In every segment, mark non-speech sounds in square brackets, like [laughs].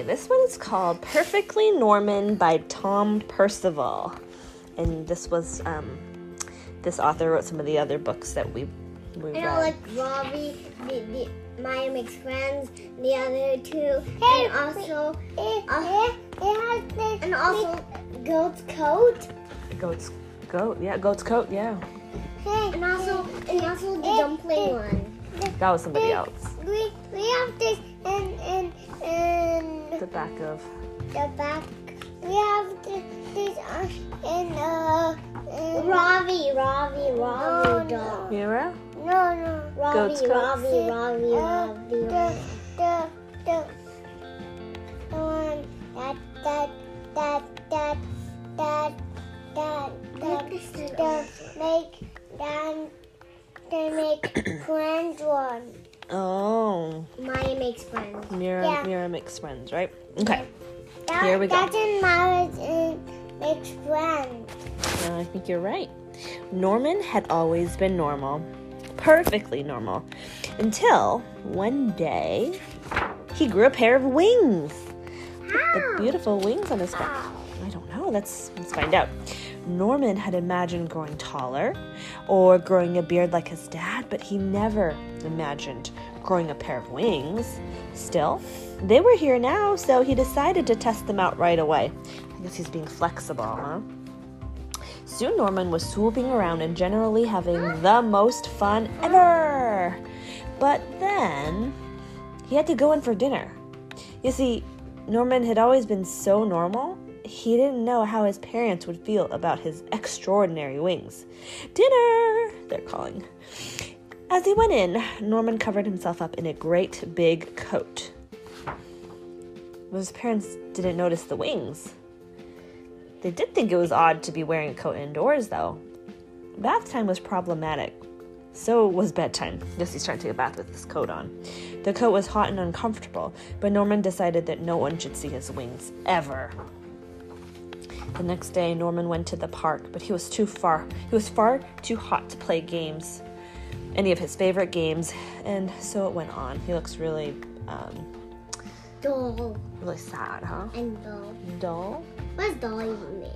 Okay, this one is called Perfectly Norman by Tom Percival. And this was, um, this author wrote some of the other books that we, we I read. know, like Robbie, the, the Maya makes friends, the other two, and also, uh, and also Goat's Coat, Goat's Goat, yeah, Goat's Coat, yeah. Hey, and also, and also the dumpling one. That was somebody else. We we have this in in in The back of, the back. We have this, this uh, in uh in Robbie, Robbie, Robbie dog. Mira? No, no. Robbie, Goat's coat? Robbie, Robbie, Robbie. The, the, the, the one that, that, that, that, that, that, that, the make, then, they make friends one. Oh, Maya makes friends. Mira, Yeah. Mira makes friends, right? Okay. That, Here we go. That's in Maya makes friends. No, I think you're right. Norman had always been normal, perfectly normal, until one day he grew a pair of wings. The beautiful wings on his back. I don't know. Let's let's find out. Norman had imagined growing taller or growing a beard like his dad, but he never imagined growing a pair of wings. Still, they were here now, so he decided to test them out right away. I guess he's being flexible, huh? Soon Norman was swooping around and generally having the most fun ever. But then he had to go in for dinner. You see, Norman had always been so normal, he didn't know how his parents would feel about his extraordinary wings. Dinner, they're calling. As he went in, Norman covered himself up in a great big coat. But his parents didn't notice the wings. They did think it was odd to be wearing a coat indoors, though. Bath time was problematic. So was bedtime. Yes, he's trying to take a bath with his coat on. The coat was hot and uncomfortable, but Norman decided that no one should see his wings ever. The next day, Norman went to the park, but he was too far. He was far too hot to play games, any of his favorite games, and so it went on. He looks really, um, Doll really sad, huh? and doll. Dull, What's doll even mean?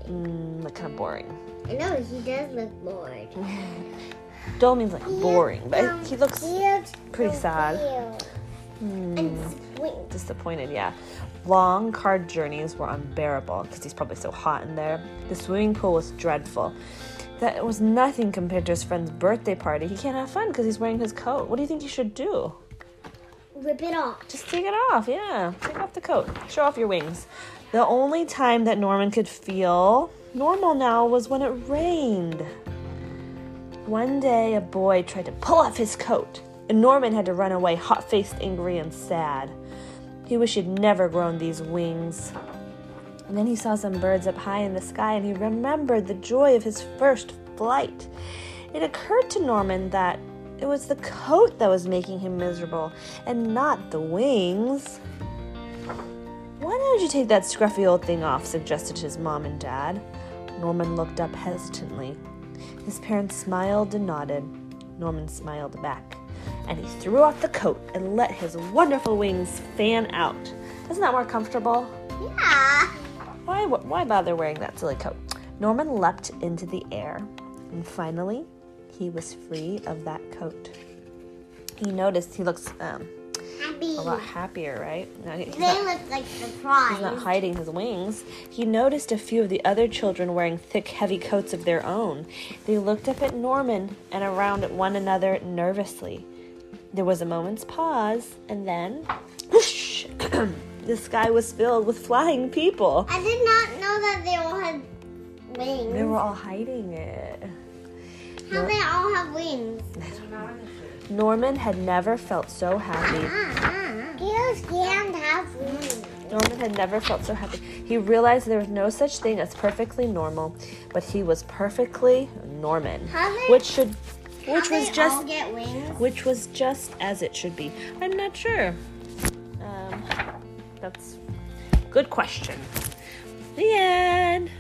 mm, like kind of boring. I know he does look bored. [laughs] Dull means like boring, but he looks he looks pretty so sad. pale. Swing. disappointed. Yeah, long car journeys were unbearable because he's probably so hot in there. The swimming pool was dreadful. That was nothing compared to his friend's birthday party. He can't have fun because he's wearing his coat. What do you think you should do? Rip it off. Just take it off, yeah. Take off the coat. Show off your wings. The only time that Norman could feel normal now was when it rained. One day, a boy tried to pull off his coat, and Norman had to run away, hot faced, angry, and sad. He wished he'd never grown these wings. And then he saw some birds up high in the sky, and he remembered the joy of his first flight. It occurred to Norman that it was the coat that was making him miserable, and not the wings. Why don't you take that scruffy old thing off? suggested his mom and dad. Norman looked up hesitantly. His parents smiled and nodded. Norman smiled back, and he threw off the coat and let his wonderful wings fan out. Isn't that more comfortable? Yeah. Why, why bother wearing that silly coat? Norman leapt into the air, and finally, he was free of that coat. He noticed he looks um, Happy. a lot happier, right? Now They not- look like surprised. He's not hiding his wings. He noticed a few of the other children wearing thick, heavy coats of their own. They looked up at Norman and around at one another nervously. There was a moment's pause, and then, whoosh! [clears throat] the sky was filled with flying people. I did not know that they all had wings. They were all hiding it. How they all have wings? Norman had never felt so happy. [laughs] Girls can't have wings. Norman had never felt so happy. He realized there was no such thing as perfectly normal, but he was perfectly Norman, which should, which How was just, get wings. which was just as it should be. I'm not sure. Um, that's good question. The end.